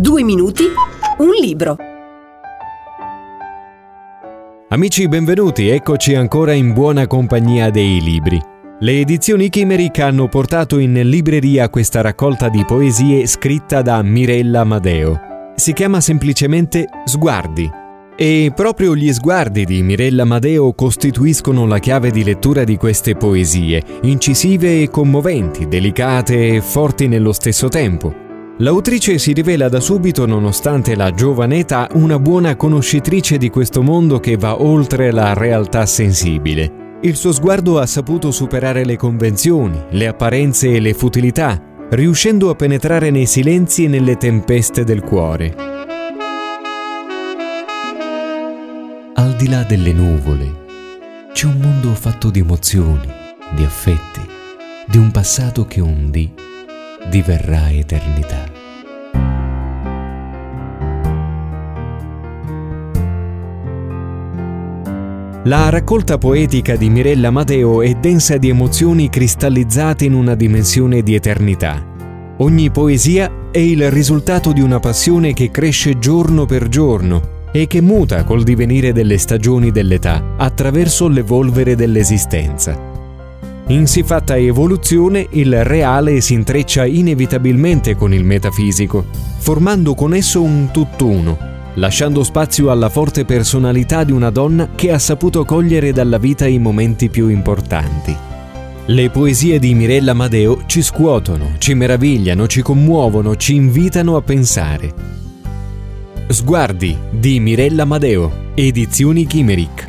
Due minuti, un libro. Amici, benvenuti, eccoci ancora in buona compagnia dei libri. Le edizioni Chimeric hanno portato in libreria questa raccolta di poesie scritta da Mirella Amadeo. Si chiama semplicemente Sguardi. E proprio gli sguardi di Mirella Amadeo costituiscono la chiave di lettura di queste poesie, incisive e commoventi, delicate e forti nello stesso tempo. L'autrice si rivela da subito, nonostante la giovane età, una buona conoscitrice di questo mondo che va oltre la realtà sensibile. Il suo sguardo ha saputo superare le convenzioni, le apparenze e le futilità, riuscendo a penetrare nei silenzi e nelle tempeste del cuore. Al di là delle nuvole c'è un mondo fatto di emozioni, di affetti, di un passato che un dì diverrà eternità. La raccolta poetica di Mirella Mateo è densa di emozioni cristallizzate in una dimensione di eternità. Ogni poesia è il risultato di una passione che cresce giorno per giorno e che muta col divenire delle stagioni dell'età attraverso l'evolvere dell'esistenza. In siffatta evoluzione il reale si intreccia inevitabilmente con il metafisico, formando con esso un tutt'uno, lasciando spazio alla forte personalità di una donna che ha saputo cogliere dalla vita i momenti più importanti. Le poesie di Mirella Amadeo ci scuotono, ci meravigliano, ci commuovono, ci invitano a pensare. Sguardi di Mirella Amadeo, edizioni Chimeric.